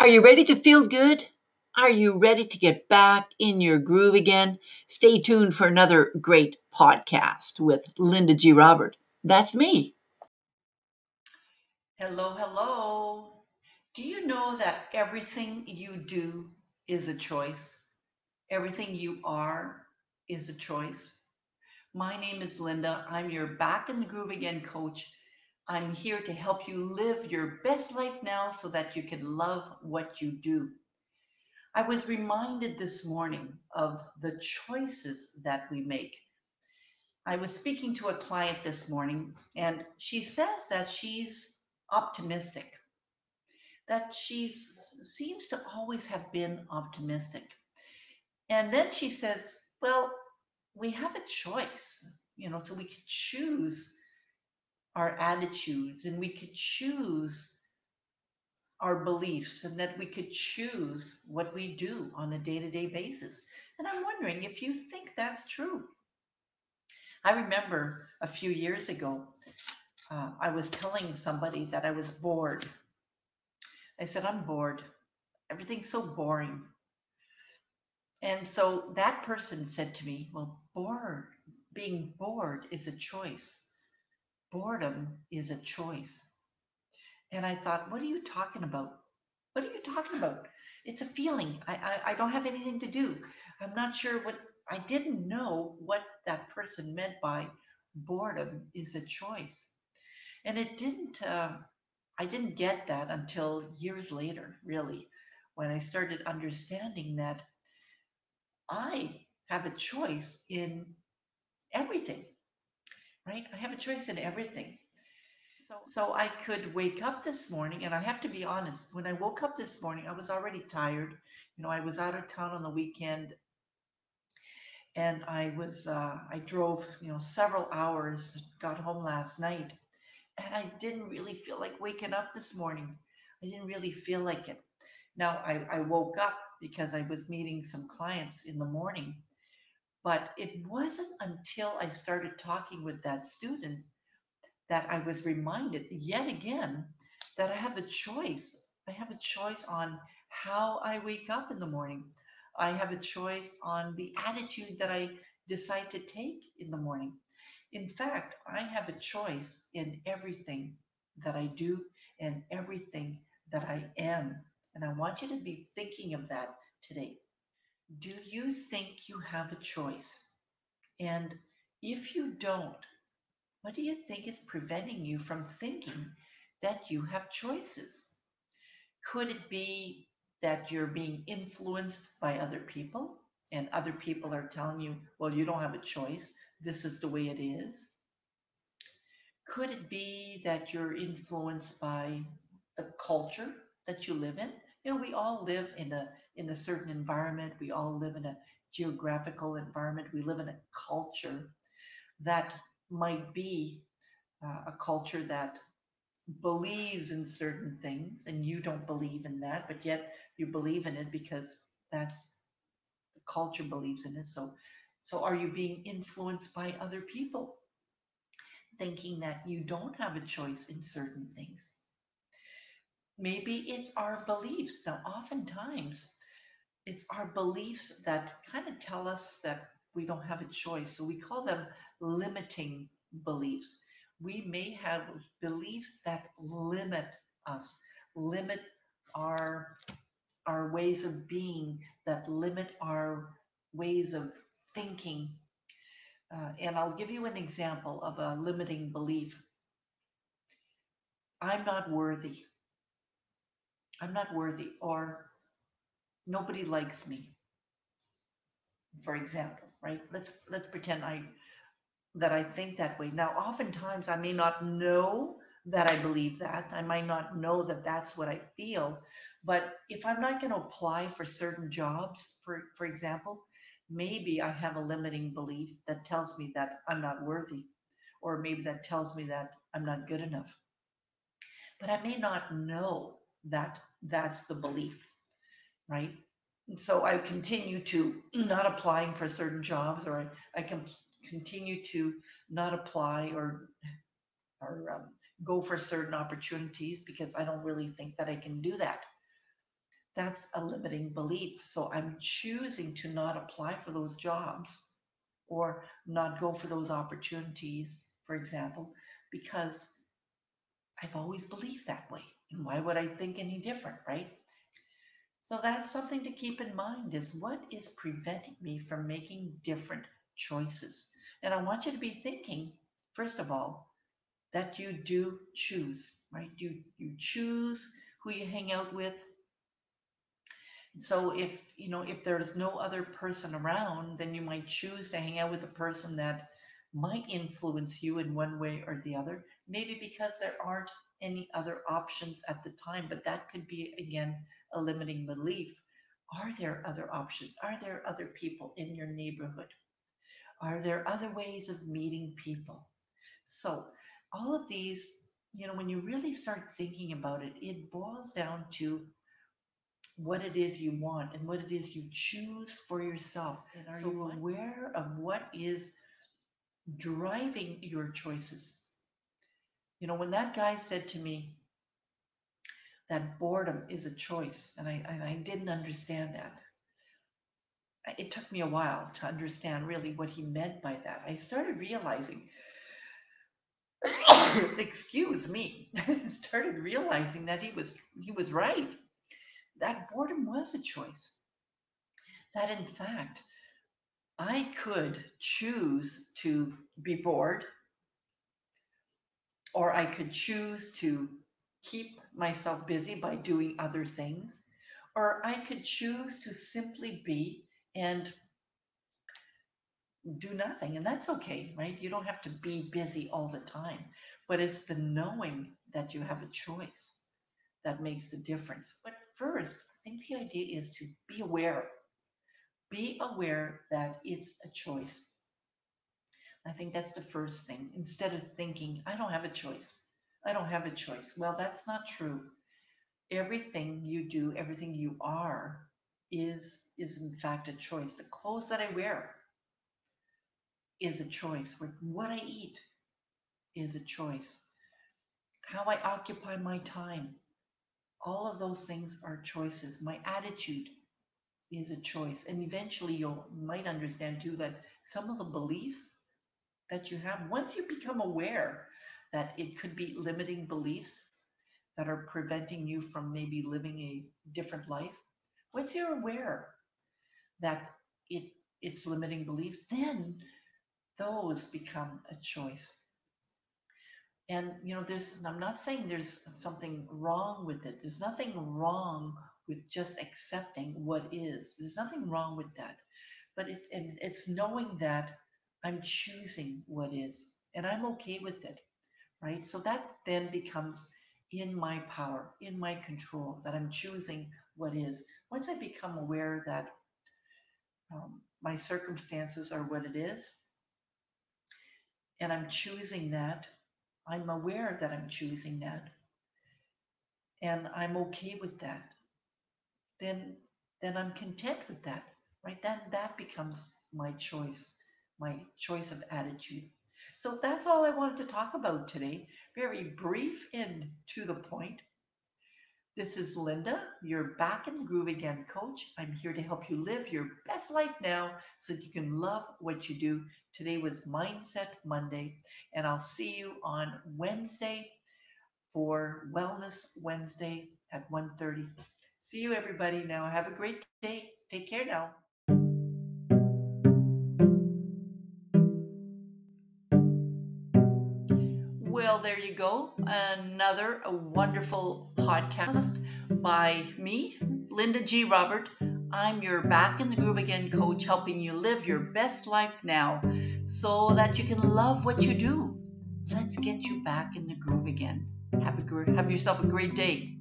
Are you ready to feel good? Are you ready to get back in your groove again? Stay tuned for another great podcast with Linda G. Robert. That's me. Hello, hello. Do you know that everything you do is a choice? Everything you are is a choice. My name is Linda. I'm your Back in the Groove Again coach I'm here to help you live your best life now so that you can love what you do. I was reminded this morning of the choices that we make. I was speaking to a client this morning, and she says that she's optimistic, that she seems to always have been optimistic. And then she says, Well, we have a choice, you know, so we can choose our attitudes and we could choose our beliefs and that we could choose what we do on a day to day basis. And I'm wondering if you think that's true. I remember a few years ago, uh, I was telling somebody that I was bored. I said, I'm bored. Everything's so boring. And so that person said to me, Well, bored, being bored is a choice boredom is a choice. And I thought, what are you talking about? What are you talking about? It's a feeling. I, I, I don't have anything to do. I'm not sure what, I didn't know what that person meant by boredom is a choice. And it didn't, uh, I didn't get that until years later, really, when I started understanding that I have a choice in everything right? I have a choice in everything. So, so I could wake up this morning, and I have to be honest, when I woke up this morning, I was already tired. You know, I was out of town on the weekend and I was, uh, I drove, you know, several hours, got home last night, and I didn't really feel like waking up this morning. I didn't really feel like it. Now, I, I woke up because I was meeting some clients in the morning but it wasn't until I started talking with that student that I was reminded yet again that I have a choice. I have a choice on how I wake up in the morning. I have a choice on the attitude that I decide to take in the morning. In fact, I have a choice in everything that I do and everything that I am. And I want you to be thinking of that today. Do you think you have a choice? And if you don't, what do you think is preventing you from thinking that you have choices? Could it be that you're being influenced by other people and other people are telling you, well, you don't have a choice. This is the way it is. Could it be that you're influenced by the culture that you live in? You know, we all live in a in a certain environment. We all live in a geographical environment. We live in a culture that might be uh, a culture that believes in certain things and you don't believe in that, but yet you believe in it because that's the culture believes in it. So, so are you being influenced by other people? Thinking that you don't have a choice in certain things. Maybe it's our beliefs. Now, oftentimes it's our beliefs that kind of tell us that we don't have a choice. So we call them limiting beliefs. We may have beliefs that limit us, limit our our ways of being, that limit our ways of thinking. Uh, and I'll give you an example of a limiting belief. I'm not worthy. I'm not worthy, or nobody likes me for example right? Let's let's pretend i that i think that way. Now oftentimes i may not know that i believe that. I might not know that that's what i feel. But if i'm not going to apply for certain jobs for for example maybe i have a limiting belief that tells me that i'm not worthy or maybe that tells me that i'm not good enough. But i may not know that that's the belief right? And so I continue to not applying for certain jobs, or I, I can continue to not apply or or um, go for certain opportunities because I don't really think that I can do that. that's a limiting belief. So I'm choosing to not apply for those jobs or not go for those opportunities, for example, because I've always believed that way. And why would I think any different, right? So that's something to keep in mind is what is preventing me from making different choices? And I want you to be thinking, first of all, that you do choose, right? You you choose who you hang out with. So if you know if there's no other person around, then you might choose to hang out with a person that might influence you in one way or the other. Maybe because there aren't any other options at the time, but that could be again a limiting belief. Are there other options? Are there other people in your neighborhood? Are there other ways of meeting people? So, all of these, you know, when you really start thinking about it, it boils down to what it is you want and what it is you choose for yourself. And are so you aware of what is driving your choices? You know, when that guy said to me that boredom is a choice, and I, and I didn't understand that it took me a while to understand really what he meant by that. I started realizing, excuse me, started realizing that he was he was right. That boredom was a choice. That in fact, I could choose to be bored, or I could choose to keep myself busy by doing other things, or I could choose to simply be and do nothing. And that's okay, right? You don't have to be busy all the time, but it's the knowing that you have a choice that makes the difference. But first, I think the idea is to be aware. Be aware that it's a choice. I think that's the first thing. Instead of thinking, I don't have a choice. I don't have a choice. Well, that's not true. Everything you do, everything you are, is is in fact a choice. The clothes that I wear is a choice. What I eat is a choice. How I occupy my time, all of those things are choices. My attitude is a choice. And eventually you might understand too that some of the beliefs that you have, once you become aware that it could be limiting beliefs that are preventing you from maybe living a different life, once you're aware that it it's limiting beliefs, then those become a choice. And you know, there's I'm not saying there's something wrong with it. There's nothing wrong with just accepting what is. There's nothing wrong with that. But it and it's knowing that I'm choosing what is and I'm okay with it. Right? So that then becomes in my power, in my control, that I'm choosing what is. Once I become aware that um, my circumstances are what it is, and I'm choosing that, I'm aware that I'm choosing that, and I'm okay with that, then then I'm content with that, right? Then that becomes my choice, my choice of attitude. So that's all I wanted to talk about today. Very brief and to the point. This is Linda, your back in the groove again coach. I'm here to help you live your best life now so that you can love what you do. Today was Mindset Monday, and I'll see you on Wednesday for Wellness Wednesday at 1:30. See you everybody now. Have a great day. Take care now. Go. Another wonderful podcast by me, Linda G. Robert. I'm your Back in the Groove Again coach, helping you live your best life now so that you can love what you do. Let's get you back in the groove again. Have, a, have yourself a great day.